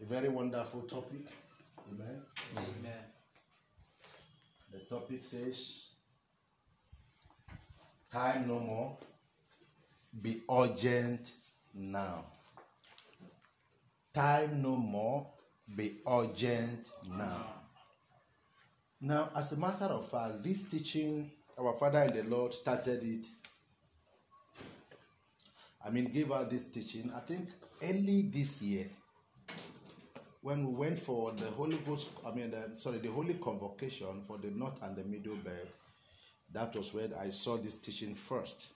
A very wonderful topic. Amen. Amen. The topic says, Time no more. Be urgent now. Time no more. Be urgent now. Now, as a matter of fact, this teaching, our Father in the Lord started it. I mean, gave out this teaching, I think, early this year when we went for the Holy Ghost, I mean, the, sorry, the Holy Convocation for the North and the Middle Belt, that was where I saw this teaching first.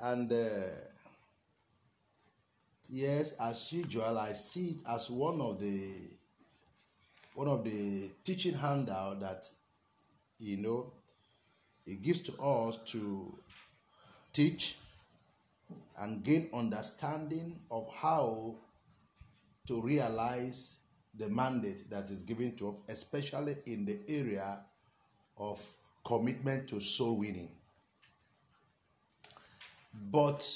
And uh, yes, as usual, I see it as one of the one of the teaching handout that you know it gives to us to teach and gain understanding of how to realize the mandate that is given to us, especially in the area of commitment to soul winning. But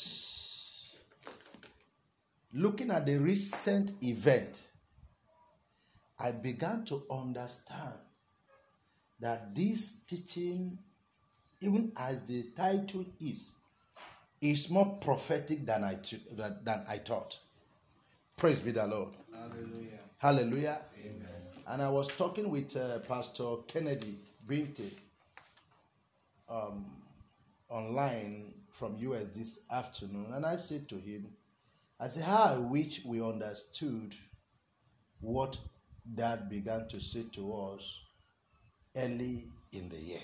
looking at the recent event, I began to understand that this teaching, even as the title is, is more prophetic than I, than I thought. Praise be the Lord. Hallelujah. Hallelujah. Amen. And I was talking with uh, Pastor Kennedy Binti um, online from US this afternoon, and I said to him, I said, How I wish we understood what Dad began to say to us early in the year.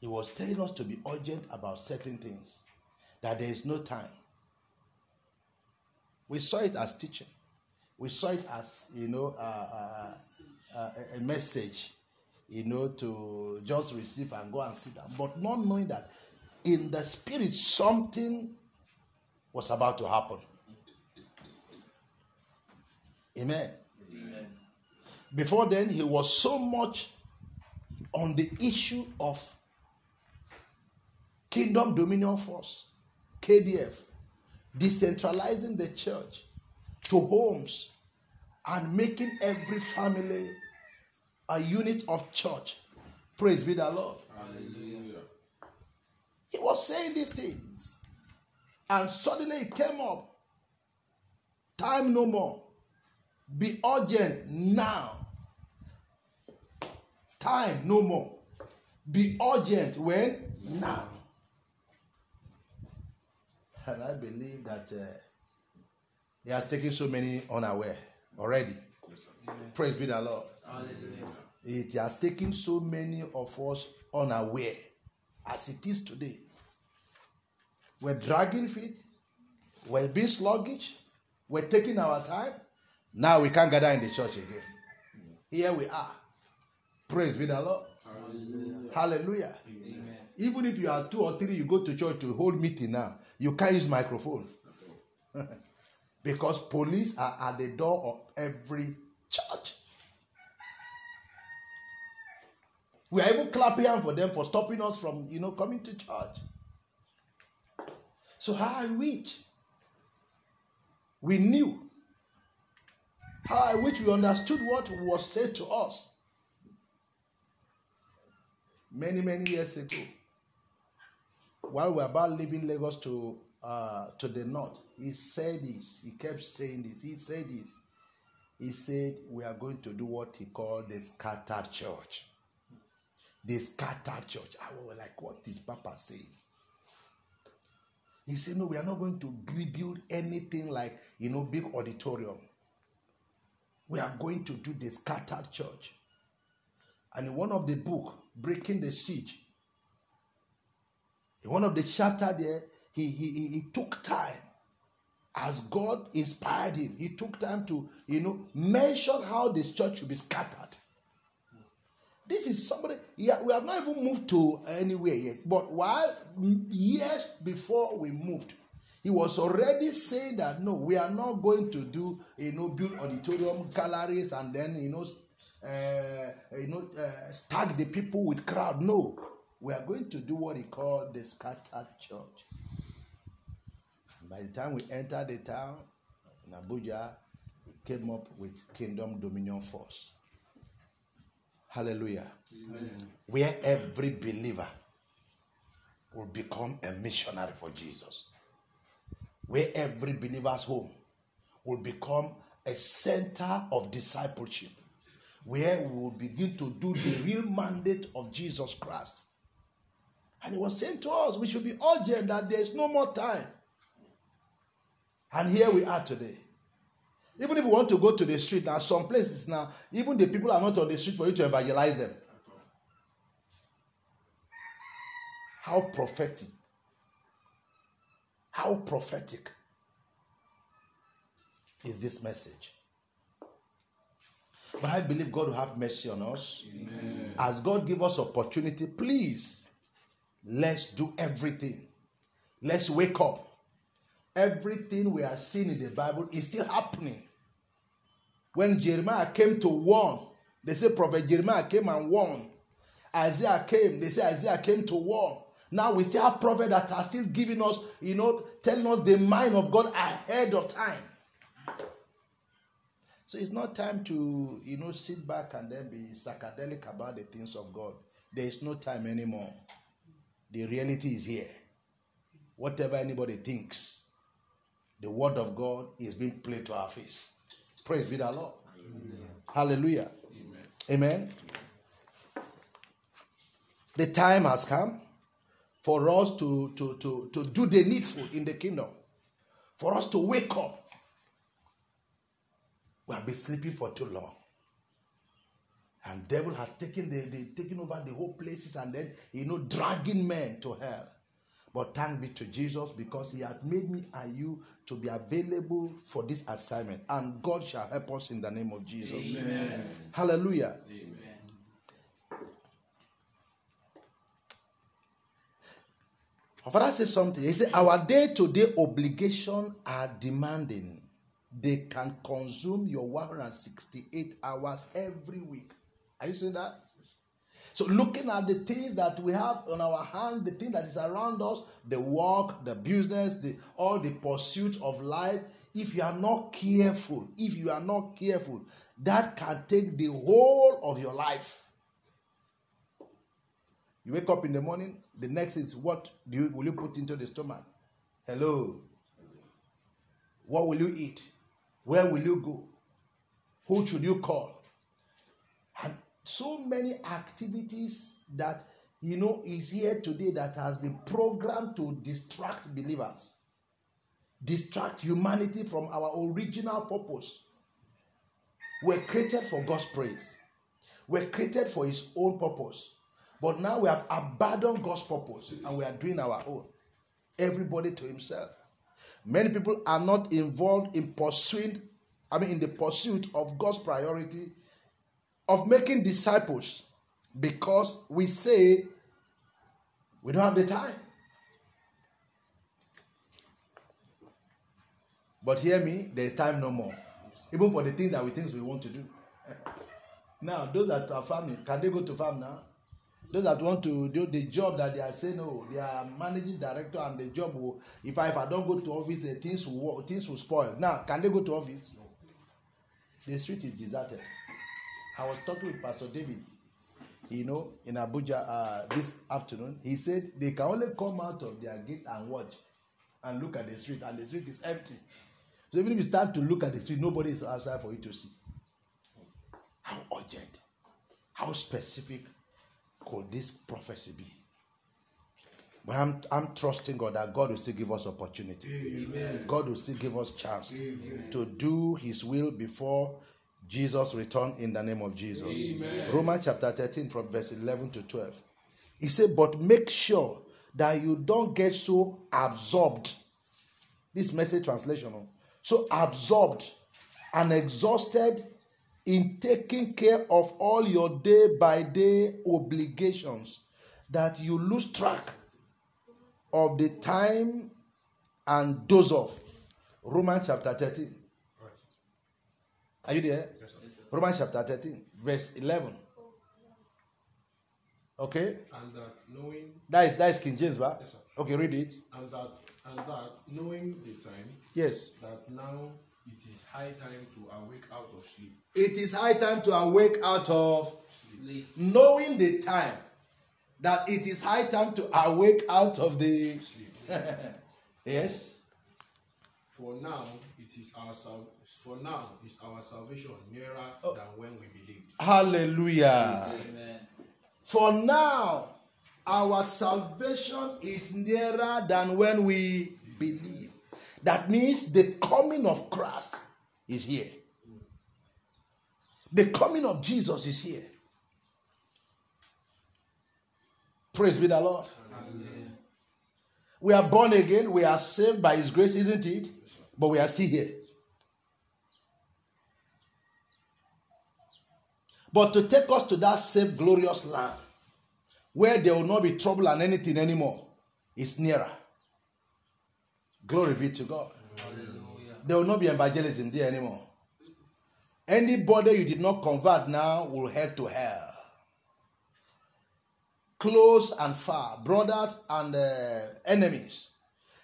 He was telling us to be urgent about certain things, that there is no time. We saw it as teaching. We saw it as, you know, uh, uh, uh, a message, you know, to just receive and go and sit down. But not knowing that in the spirit something was about to happen. Amen. Amen. Before then, he was so much on the issue of Kingdom Dominion Force, KDF, decentralizing the church to homes and making every family a unit of church. Praise be the Lord. Hallelujah. He was saying these things. And suddenly it came up. Time no more. Be urgent now. Time no more. Be urgent when? Now. And I believe that uh, he has taken so many unaware already. Praise be the Lord. Hallelujah. It has taken so many of us unaware as it is today. We're dragging feet, we're being sluggish, we're taking our time. Now we can't gather in the church again. Here we are. Praise be the Lord. Hallelujah. Hallelujah. Even if you are two or three, you go to church to hold meeting now, you can't use microphone. because police are at the door of every church. We are even clapping for them for stopping us from, you know, coming to church. So how I wish we knew, how I wish we understood what was said to us many many years ago while we were about leaving Lagos to uh, to the north, he said this. He kept saying this. He said this. He said, We are going to do what he called the scattered church. The scattered church. I was like, What is Papa saying? He said, No, we are not going to build anything like, you know, big auditorium. We are going to do the scattered church. And in one of the book, Breaking the Siege, in one of the chapter there, he, he, he, he took time as God inspired him. He took time to, you know, mention how this church should be scattered. This is somebody, yeah, we have not even moved to anywhere yet. But while years before we moved, he was already saying that no, we are not going to do, you know, build auditorium galleries and then, you know, uh, you know, uh, stag the people with crowd. No, we are going to do what he called the scattered church. By the time we enter the town, in Abuja, he came up with Kingdom Dominion Force. Hallelujah. Where every believer will become a missionary for Jesus. Where every believer's home will become a center of discipleship. Where we will begin to do the real mandate of Jesus Christ. And he was saying to us, we should be urgent that there is no more time. And here we are today. Even if you want to go to the street, now some places now, even the people are not on the street for you to evangelize them. How prophetic. How prophetic is this message? But I believe God will have mercy on us. Amen. As God give us opportunity, please let's do everything. Let's wake up. Everything we are seeing in the Bible is still happening. When Jeremiah came to warn, they say Prophet Jeremiah came and warned. Isaiah came, they say Isaiah came to warn. Now we still have prophets that are still giving us, you know, telling us the mind of God ahead of time. So it's not time to, you know, sit back and then be psychedelic about the things of God. There is no time anymore. The reality is here. Whatever anybody thinks, the word of God is being played to our face. Praise be the Lord. Hallelujah. Hallelujah. Amen. Amen. The time has come for us to, to, to, to do the needful in the kingdom, for us to wake up. We have been sleeping for too long. And devil has taken the, the taken over the whole places and then you know dragging men to hell. But thank be to Jesus because he has made me and you to be available for this assignment. And God shall help us in the name of Jesus. Amen. Hallelujah. My father said something. He said, Our day to day obligations are demanding. They can consume your 168 hours every week. Are you saying that? So, looking at the things that we have on our hand, the thing that is around us, the work, the business, the, all the pursuit of life, if you are not careful, if you are not careful, that can take the whole of your life. You wake up in the morning, the next is what do you will you put into the stomach? Hello. What will you eat? Where will you go? Who should you call? So many activities that you know is here today that has been programmed to distract believers, distract humanity from our original purpose. We're created for God's praise. We're created for His own purpose. But now we have abandoned God's purpose and we are doing our own. Everybody to himself. Many people are not involved in pursuing, I mean, in the pursuit of God's priority of making disciples because we say we don't have the time. But hear me, there is time no more. Even for the things that we think we want to do. Now, those that are farming, can they go to farm now? those that want to do the job that they are saying oh they are managing director and the job will if i if i don't go to office the things will things will spoil now can they go to office no the street is deserted i was talking with pastor david you know in abuja uh, this afternoon he said they can only come out of their gate and watch and look at the street and the street is empty so even if you start to look at the street nobody is outside for you to see how urgent how specific could this prophecy be? But I'm, I'm trusting God that God will still give us opportunity. Amen. God will still give us chance Amen. to do His will before Jesus return in the name of Jesus. Amen. Romans chapter 13 from verse 11 to 12. He said, but make sure that you don't get so absorbed. This message translation, oh, so absorbed and exhausted in taking care of all your day by day obligations that you lose track of the time and doze off. Romans chapter 13. Are you there? Yes, Romans chapter 13, verse 11. Okay? And that knowing. That is, that is King James, Yes, sir. Okay, read it. And that, and that knowing the time. Yes. That now it is high time to awake out of sleep. It is high time to awake out of Sleep. knowing the time that it is high time to awake out of the sleep. yes For now, it is our sal- for now is our salvation nearer Oh. than when we believed. hallelujah. Amen. for now our salvation is nearer than when we believe. That means the coming of christ is here. The coming of jesus is here. Praise be the lord. We are born again. We are saved by his grace isn't it? But we are still here but to take us to that safe glorious land where there will not be trouble and anything anymore is nearer. Glory be to god. Hallelujah. there will not be evangelism there anymore. Anybody you did not convert now will head to hell. Close and far, brothers and uh, enemies,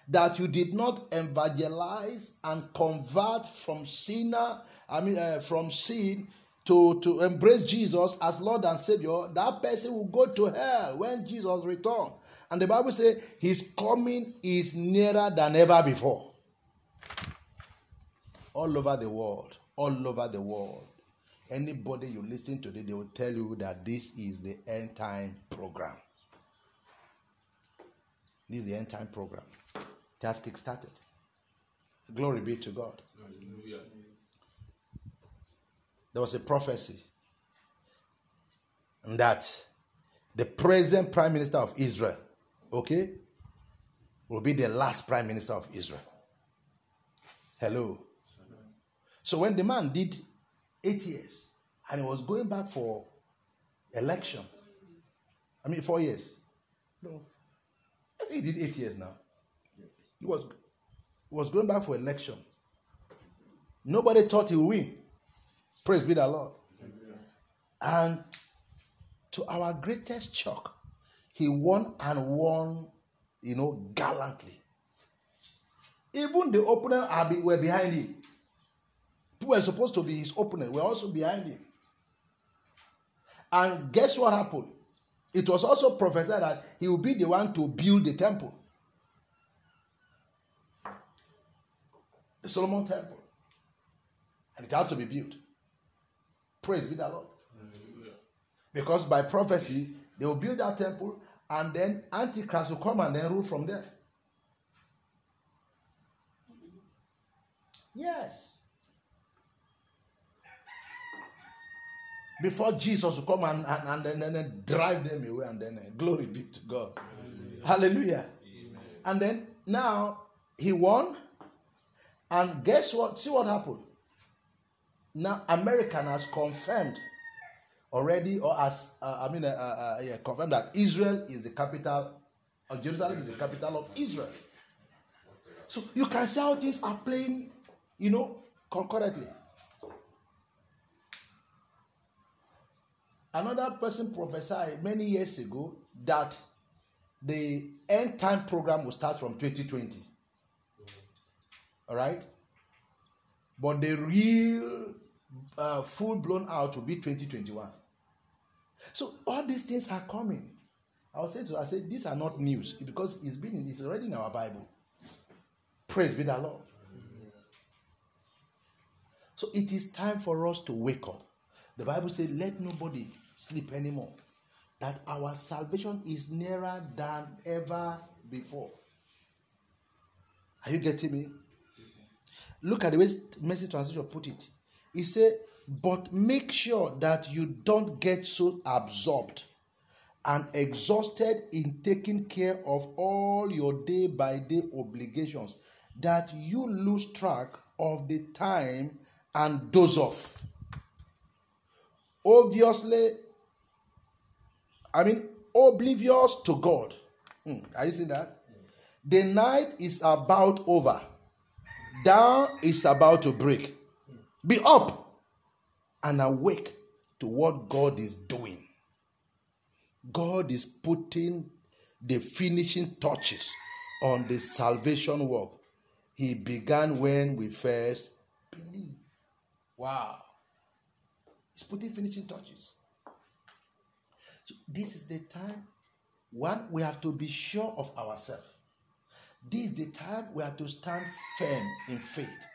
that you did not evangelize and convert from sinner, I mean, uh, from sin to, to embrace Jesus as Lord and Savior, that person will go to hell when Jesus returns. And the Bible says his coming is nearer than ever before. All over the world, all over the world. Anybody you listen to, today, they will tell you that this is the end time program. This is the end time program. It has kick-started. Glory be to God. Hallelujah. There was a prophecy that the present prime minister of Israel, okay, will be the last prime minister of Israel. Hello. So when the man did eight years and he was going back for election, I mean, four years. No. He did eight years now. He was, he was going back for election. Nobody thought he would win. Praise be the Lord. And to our greatest shock, he won and won, you know, gallantly. Even the opponent were behind him. Who were supposed to be his opponent were also behind him. And guess what happened? It was also prophesied that he will be the one to build the temple. The Solomon temple. And it has to be built. Praise be the Lord. Hallelujah. Because by prophecy, they will build that temple and then Antichrist will come and then rule from there. Yes. Before Jesus will come and, and, and then, then drive them away, and then uh, glory be to God. Hallelujah. And then now he won, and guess what? See what happened. Now American has confirmed already, or as uh, I mean, uh, uh, uh, yeah, confirmed that Israel is the capital, or Jerusalem is the capital of Israel. So you can see how things are playing, you know, concurrently. Another person prophesied many years ago that the end time program will start from 2020. All right? But the real uh, full blown out will be 2021. So all these things are coming. I was saying to I said, these are not news because it's been it's already in our Bible. Praise be the Lord. So it is time for us to wake up. The Bible says, let nobody sleep anymore. That our salvation is nearer than ever before. Are you getting me? Look at the way message translation put it. He said, but make sure that you don't get so absorbed and exhausted in taking care of all your day by day obligations that you lose track of the time and doze off. Obviously, I mean, oblivious to God. Hmm, are you seeing that? The night is about over. Down is about to break. Be up and awake to what God is doing. God is putting the finishing touches on the salvation work He began when we first believe. Wow. He's putting finishing touches. So this is the time. One, we have to be sure of ourselves. This is the time we have to stand firm in faith.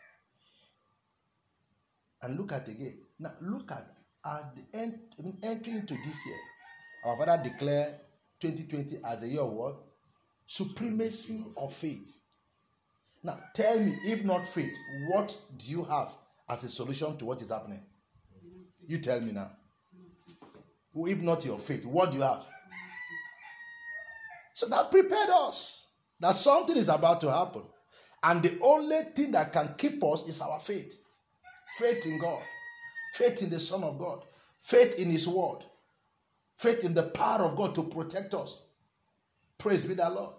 And look at again. Now look at at the end entering into this year. Our father declared 2020 as a year of what? Supremacy of faith. Now tell me, if not faith, what do you have as a solution to what is happening? You tell me now. If not your faith, what do you have? So that prepared us that something is about to happen. And the only thing that can keep us is our faith faith in God, faith in the Son of God, faith in His Word, faith in the power of God to protect us. Praise be the Lord.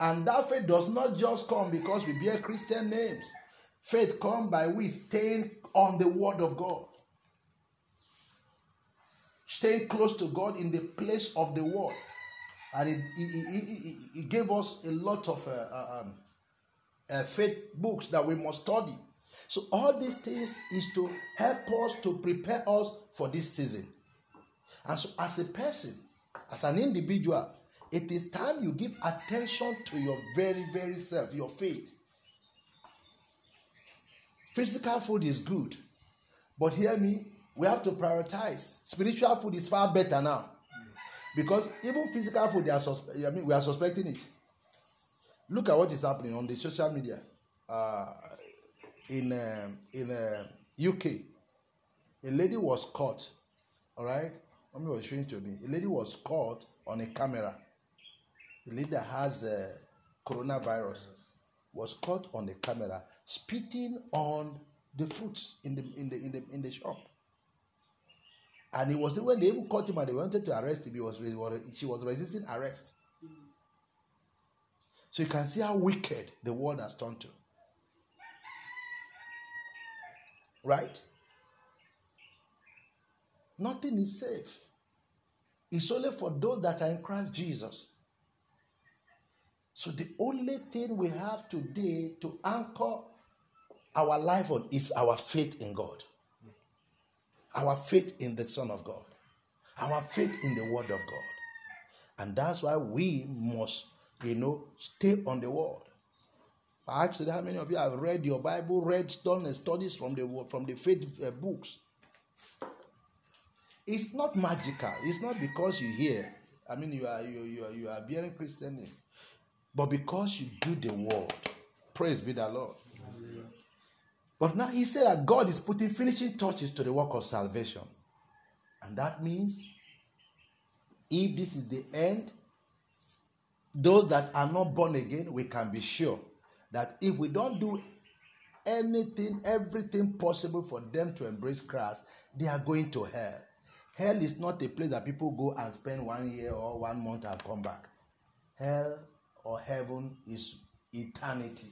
And that faith does not just come because we bear Christian names. Faith comes by we staying on the Word of God. Staying close to God in the place of the Word. And it, gave us a lot of uh, uh, um, uh, faith books that we must study. So, all these things is to help us to prepare us for this season. And so, as a person, as an individual, it is time you give attention to your very, very self, your faith. Physical food is good, but hear me, we have to prioritize. Spiritual food is far better now. Because even physical food, are I mean, we are suspecting it. Look at what is happening on the social media uh, in um, in uh, UK. A lady was caught. All right, somebody was showing to me. A lady was caught on a camera. A lady that has uh, coronavirus was caught on the camera spitting on the fruits in the in the in the in the shop. And it was when they even caught him and they wanted to arrest him, he was, she was resisting arrest. So you can see how wicked the world has turned to. Right? Nothing is safe. It's only for those that are in Christ Jesus. So the only thing we have today to anchor our life on is our faith in God. Our faith in the Son of God. Our faith in the Word of God. And that's why we must, you know, stay on the Word. I how many of you have read your Bible, read, studies from the from the faith uh, books. It's not magical. It's not because you hear. I mean, you are you you are, you are bearing Christian name, but because you do the Word. Praise be the Lord. But now he said that God is putting finishing touches to the work of salvation. And that means if this is the end, those that are not born again, we can be sure that if we don't do anything, everything possible for them to embrace Christ, they are going to hell. Hell is not a place that people go and spend one year or one month and come back. Hell or heaven is eternity.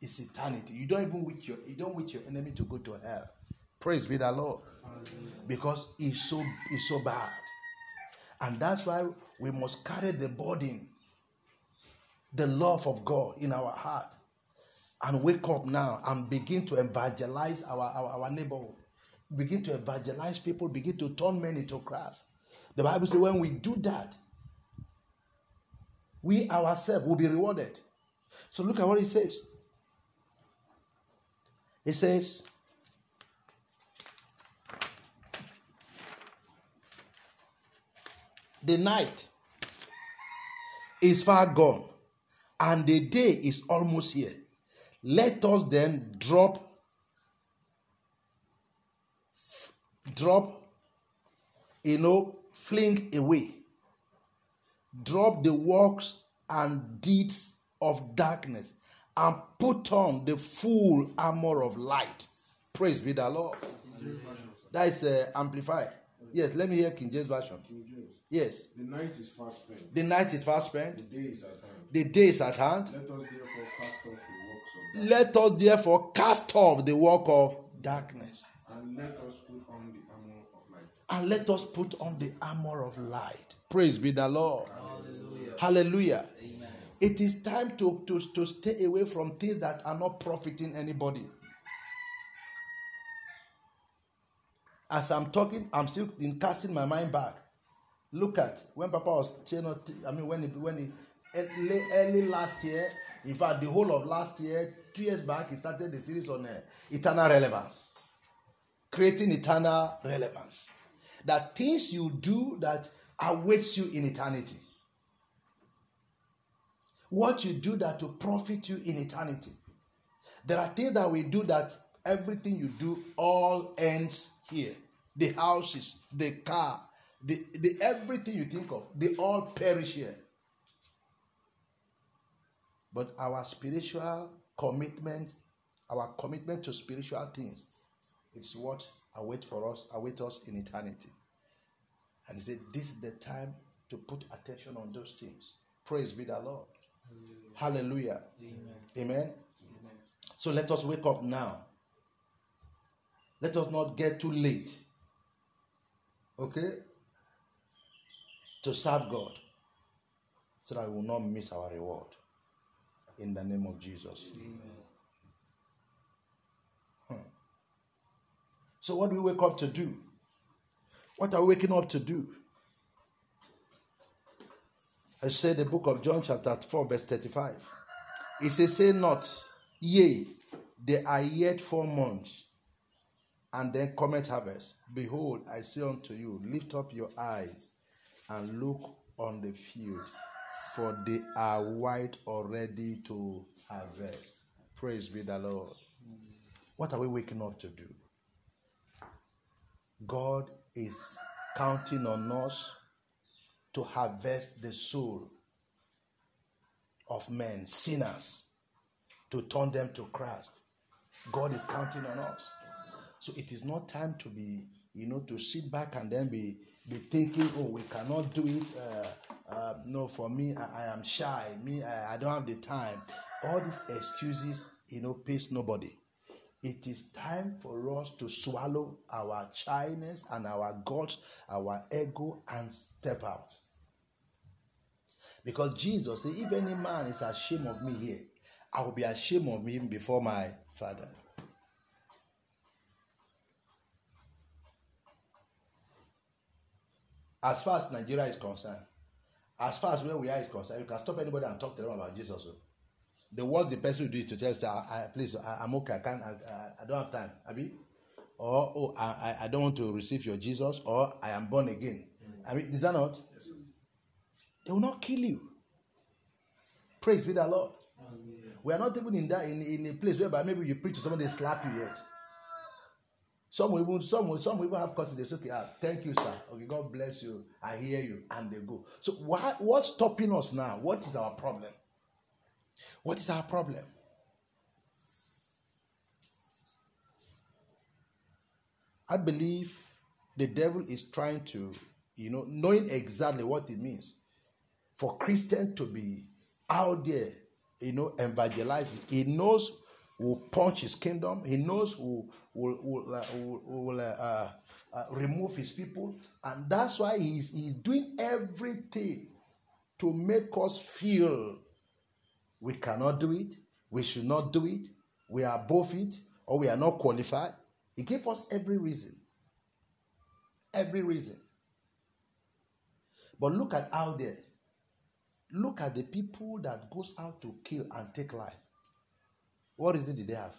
It's eternity. You don't even wish your you don't wish your enemy to go to hell. Praise be the Lord. Because it's so it's so bad. And that's why we must carry the burden, the love of God in our heart, and wake up now and begin to evangelize our, our, our neighborhood. Begin to evangelize people, begin to turn men into Christ. The Bible says when we do that, we ourselves will be rewarded. So look at what it says. It says, The night is far gone, and the day is almost here. Let us then drop, drop, you know, fling away, drop the works and deeds of darkness and put on the full armor of light. Praise be the Lord. That is uh, amplified. Yes, let me hear King James Version. King James. Yes. The night is fast spent. The night is fast The day is at hand. the day is at hand. Let us therefore cast off the works of darkness Let us therefore cast off the work of darkness and let us put on the armor of light. and let us put on the armor of light. Praise be the Lord. Hallelujah. Hallelujah. Amen. It is time to, to, to stay away from things that are not profiting anybody. As I'm talking, I'm still in casting my mind back. Look at when Papa was, I mean, when he, when he early, early last year, in fact, the whole of last year, two years back, he started the series on uh, eternal relevance, creating eternal relevance. That things you do that awaits you in eternity. What you do that to profit you in eternity. There are things that we do that everything you do all ends here. The houses, the car, the, the everything you think of, they all perish here. But our spiritual commitment, our commitment to spiritual things, is what await for us, await us in eternity. And he said, This is the time to put attention on those things. Praise be the Lord. Hallelujah. Amen. Amen. Amen. So let us wake up now. Let us not get too late. Okay? To serve God. So that we will not miss our reward. In the name of Jesus. Amen. So, what do we wake up to do? What are we waking up to do? I said the book of John, chapter 4, verse 35. It says, Say not, yea, there are yet four months, and then cometh harvest. Behold, I say unto you, lift up your eyes and look on the field, for they are white already to harvest. Praise be the Lord. What are we waking up to do? God is counting on us to harvest the soul of men, sinners, to turn them to Christ. God is counting on us. So it is not time to be, you know, to sit back and then be be thinking, oh, we cannot do it. Uh, uh, no, for me, I, I am shy. Me, I, I don't have the time. All these excuses, you know, pays nobody. It is time for us to swallow our shyness and our guts, our ego, and step out. Because Jesus said, if any man is ashamed of me here, I will be ashamed of him before my Father. As far as Nigeria is concerned, as far as where we are is concerned, you can stop anybody and talk to them about Jesus. oh. The worst the person will do is to tell, say, I, I, please, I, I'm okay, I can't, I, I, I don't have time. Abi? Or, oh, I, I- I don't want to receive your Jesus, or I am born again. Mm. I mean, is that not? They will not kill you. Praise be the Lord. We are not even in that in, in a place whereby maybe you preach to somebody they slap you yet. Some will even some will some even have cuts. They say, okay, ah, thank you, sir. Okay, God bless you. I hear you, and they go. So why what's stopping us now? What is our problem? What is our problem? I believe the devil is trying to, you know, knowing exactly what it means for Christian to be out there, you know, evangelizing. He knows will punch his kingdom. He knows who will will, uh, will, uh, uh, uh, remove his people, and that's why he's he's doing everything to make us feel we cannot do it, we should not do it, we are above it, or we are not qualified. He gave us every reason. Every reason. But look at out there. Look at the people that goes out to kill and take life. What reason did they have?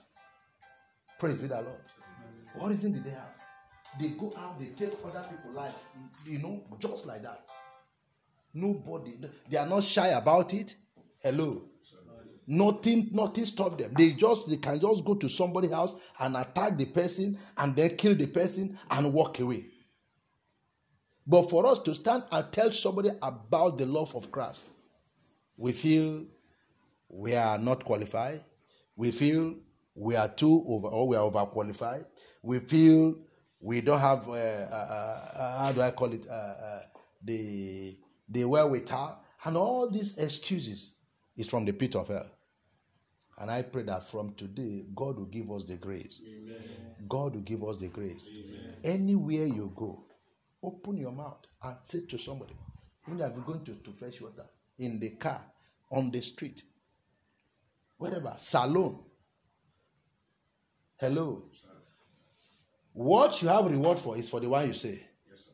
Praise be the Lord. What reason did they have? They go out, they take other people's life, you know, just like that. Nobody, they are not shy about it. Hello. Nothing, nothing stop them. They just they can just go to somebody's house and attack the person and then kill the person and walk away. But for us to stand and tell somebody about the love of Christ, we feel we are not qualified. We feel we are too over or we are overqualified. We feel we don't have uh, uh, uh, how do I call it uh, uh, the the wherewithal and all these excuses is from the pit of hell. And I pray that from today, God will give us the grace. God will give us the grace. Anywhere you go, open your mouth and say to somebody, when you are going to, to fetch water in the car, on the street, wherever, salon. Hello. What you have reward for is for the one you say,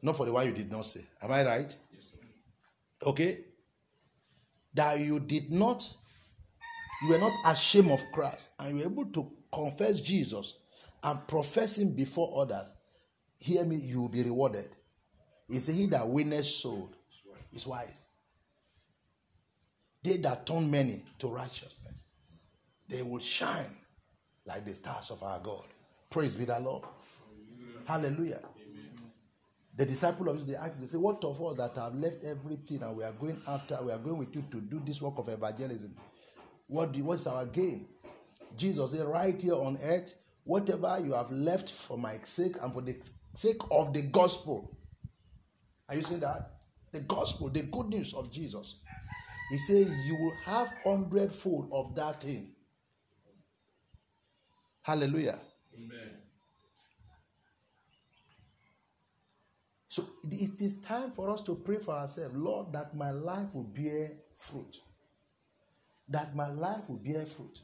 not for the one you did not say. Am I right? Yes, Okay? That you did not, you were not ashamed of Christ and you were able to confess Jesus and profess him before others. Hear me, you will be rewarded. He said, He that winneth soul is wise. They that turn many to righteousness, they will shine like the stars of our God. Praise be the Lord. Hallelujah. The disciple of Jesus, they asked, they say, What of us that have left everything and we are going after, we are going with you to do this work of evangelism? What do what's our gain? Jesus said, Right here on earth, whatever you have left for my sake and for the sake of the gospel. Are you seeing that? The gospel, the good news of Jesus. He said, You will have hundredfold of that thing. Hallelujah. Amen. So it is time for us to pray for ourselves, Lord, that my life will bear fruit. That my life will bear fruit.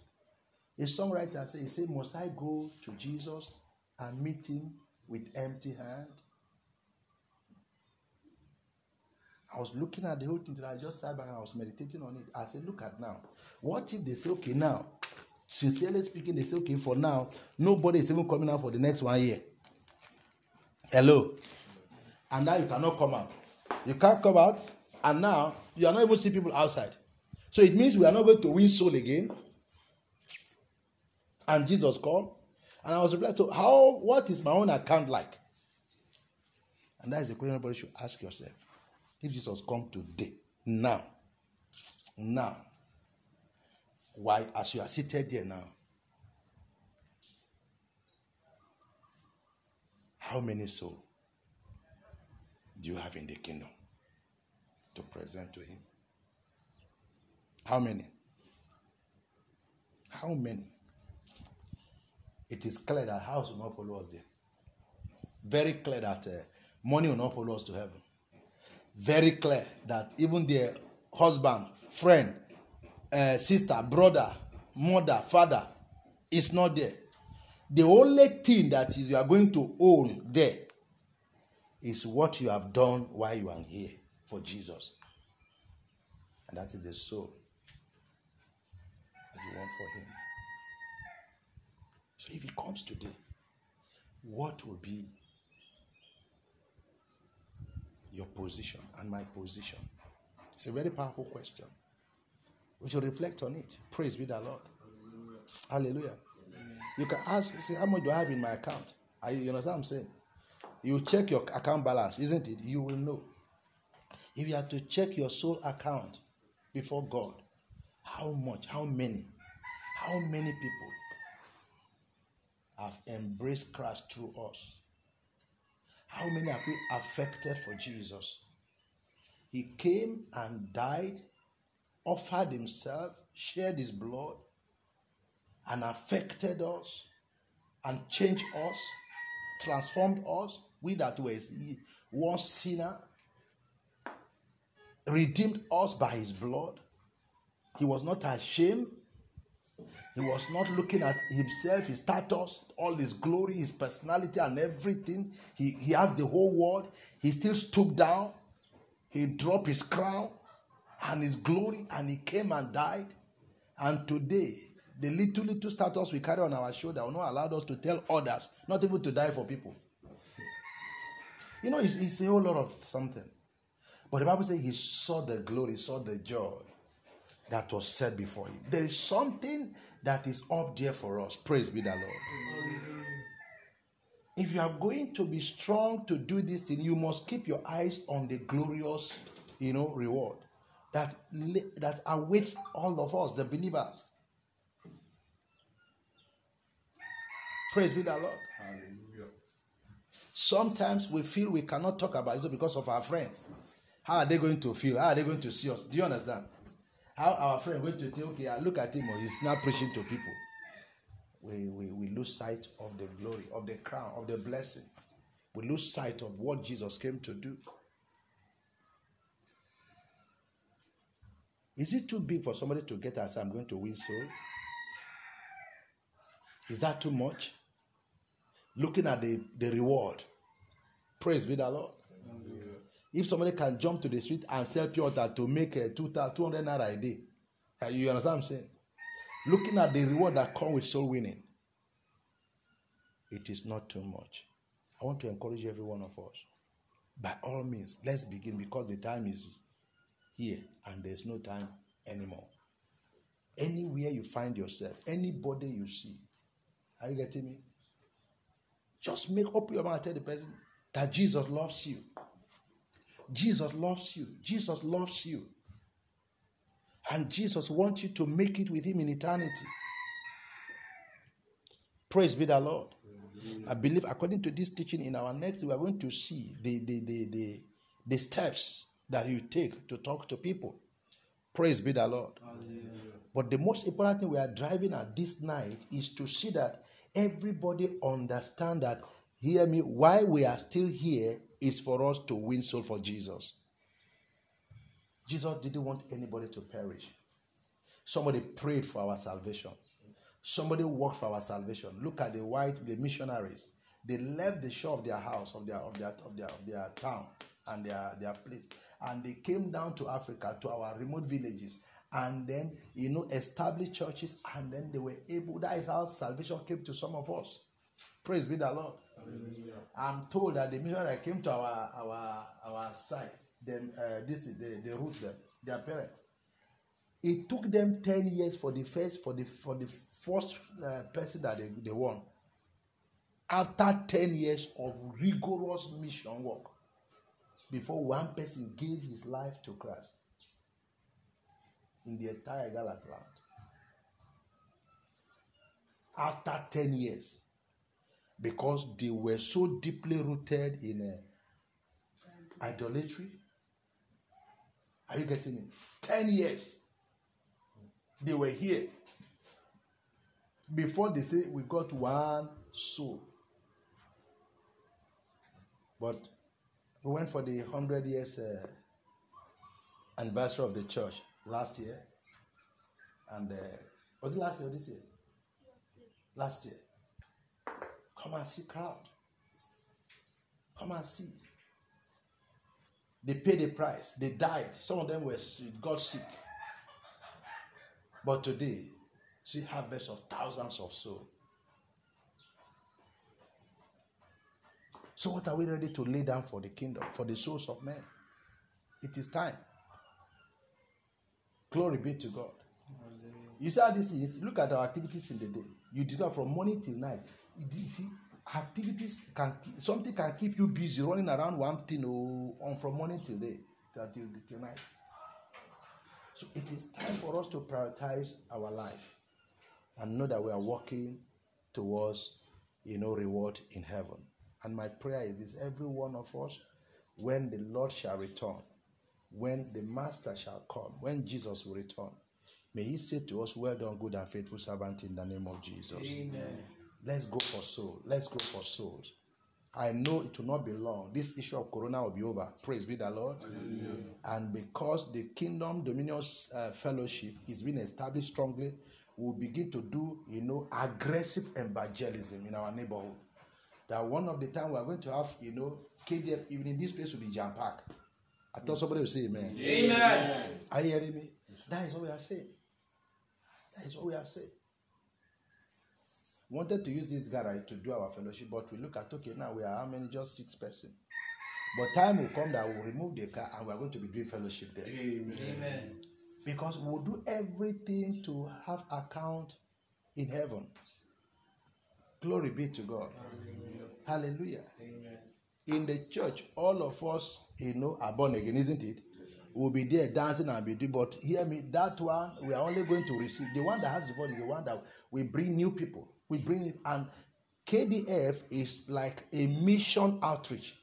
A songwriter says, he said, Must I go to Jesus and meet him with empty hand? I was looking at the whole thing, I just sat back and I was meditating on it. I said, Look at now. What if they say, okay, now, sincerely speaking, they say, okay, for now, nobody is even coming out for the next one year. Hello. And now you cannot come out. You can't come out, and now you are not even seeing people outside. So it means we are not going to win soul again. And Jesus come. And I was reflecting, so how what is my own account like? And that is a question everybody should ask yourself. If Jesus come today, now, now, why as you are seated there now, how many souls do you have in the kingdom to present to him? How many? How many? It is clear that house will not follow us there. Very clear that uh, money will not follow us to heaven. Very clear that even their husband, friend, uh, sister, brother, mother, father is not there. The only thing that is you are going to own there is what you have done while you are here for Jesus. And that is the soul that you want for Him. So if He comes today, what will be your position and my position? It's a very powerful question. We should reflect on it. Praise be the Lord. Hallelujah. You can ask, say, how much do I have in my account? Are you, you understand what I'm saying? You check your account balance, isn't it? You will know. If you have to check your soul account before God, how much, how many, how many people have embraced Christ through us? How many have we affected for Jesus? He came and died, offered himself, shed his blood, and affected us and changed us, transformed us. We that were once sinner, redeemed us by his blood. He was not ashamed. He was not looking at himself, his status, all his glory, his personality, and everything. He, he has the whole world. He still stooped down. He dropped his crown and his glory, and he came and died. And today, the little, little status we carry on our shoulder will not allow us to tell others, not even to die for people. You know, it's, it's a whole lot of something. But the Bible says he saw the glory, saw the joy that was set before him. There is something that is up there for us. Praise be the Lord. If you are going to be strong to do this thing, you must keep your eyes on the glorious, you know, reward that that awaits all of us, the believers. Praise be the Lord. Hallelujah. Sometimes we feel we cannot talk about it because of our friends. How are they going to feel? How are they going to see us? Do you understand? How our friend going to think, okay, I look at him, or he's not preaching to people. We, we, we lose sight of the glory, of the crown, of the blessing. We lose sight of what Jesus came to do. Is it too big for somebody to get as I'm going to win soul? Is that too much? Looking at the, the reward. Praise be the Lord. If somebody can jump to the street and sell pure water to make a 200 naira a day, uh, you understand what I'm saying? Looking at the reward that comes with soul winning, it is not too much. I want to encourage every one of us. By all means, let's begin because the time is here and there's no time anymore. Anywhere you find yourself, anybody you see, are you getting me? Just make up your mind and tell the person that Jesus loves you. Jesus loves you. Jesus loves you. And Jesus wants you to make it with Him in eternity. Praise be the Lord. I believe, according to this teaching, in our next, we are going to see the, the, the, the, the steps that you take to talk to people. Praise be the Lord. But the most important thing we are driving at this night is to see that everybody understand that, hear me, why we are still here is for us to win soul for Jesus. Jesus didn't want anybody to perish. Somebody prayed for our salvation. Somebody worked for our salvation. Look at the white, the missionaries. They left the shore of their house, of their of their of their of their town and their, their place. And they came down to Africa, to our remote villages, and then you know established churches, and then they were able. That is how salvation came to some of us. Praise be the Lord. I'm told that the missionary came to our our our side. Then uh, this is the the root them, their parents. It took them ten years for the first for the for the first uh, person that they, they won. After ten years of rigorous mission work, before one person gave his life to Christ in the entire Galata land. After ten years, because they were so deeply rooted in uh, idolatry. Are you getting it? 10 years. They were here. Before they say we got one soul. But we went for the 100 years uh, anniversary of the church last year. And uh, was it last year or this year? Last year. Come and see crowd. Come and see. They paid the price. They died. Some of them were sick, got sick. But today, see harvest of thousands of souls. So what are we ready to lay down for the kingdom, for the souls of men? It is time. Glory be to God. You see how this is? Look at our activities in the day. You that from morning till night. You see, activities can something can keep you busy running around one thing or on from morning till day till, till, till night. So it is time for us to prioritize our life and know that we are walking towards you know reward in heaven. And my prayer is this every one of us, when the Lord shall return, when the Master shall come, when Jesus will return, may He say to us, Well done, good and faithful servant, in the name of Jesus. Amen. Let's go for soul. Let's go for souls. I know it will not be long. This issue of corona will be over. Praise be the Lord. And because the Kingdom Dominion uh, Fellowship is being established strongly, we'll begin to do, you know, aggressive evangelism in our neighborhood. That one of the time we are going to have, you know, KDF, even in this place will be jam packed. I thought somebody would say amen. Amen. Are you hearing me? That is what we are saying. That is what we are saying. Wanted to use this garage to do our fellowship, but we look at okay, now we are how many? Just six person. But time will come that we'll remove the car and we are going to be doing fellowship there. Amen. Because we'll do everything to have account in heaven. Glory be to God. Hallelujah. Amen. In the church, all of us, you know, are born again, isn't it? We'll be there dancing and be doing, but hear me, that one we are only going to receive. The one that has the voice the one that we bring new people. We bring it, and KDF is like a mission outreach.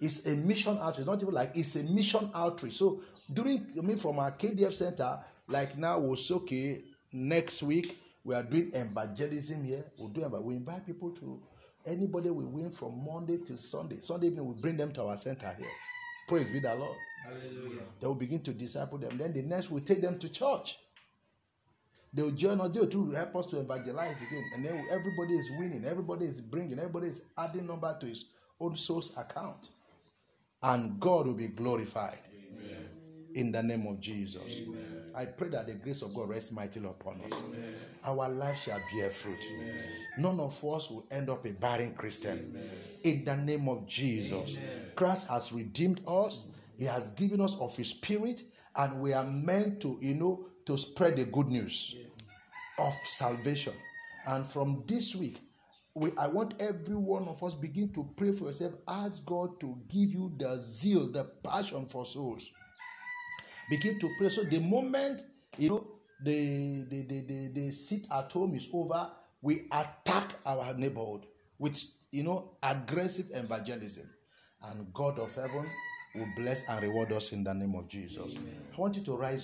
It's a mission outreach, not even like it's a mission outreach. So during I mean from our KDF center, like now we'll say, okay, next week we are doing evangelism here. We'll do but we invite people to anybody we win from Monday till Sunday. Sunday evening we bring them to our center here. Praise be the Lord. Hallelujah. They will begin to disciple them. Then the next will take them to church. They will join us. They will too help us to evangelize again. And then everybody is winning. Everybody is bringing. Everybody is adding number to his own source account. And God will be glorified. In the name of Jesus. I pray that the grace of God rest mightily upon us. Our life shall bear fruit. None of us will end up a barren Christian. In the name of Jesus. Christ has redeemed us. He has given us of his spirit, and we are meant to, you know, to spread the good news of salvation. And from this week, we, I want every one of us begin to pray for yourself. Ask God to give you the zeal, the passion for souls. Begin to pray. So the moment you know the the, the, the, the sit at home is over, we attack our neighborhood with you know aggressive evangelism. And God of heaven will bless and reward us in the name of Jesus. I want you to rise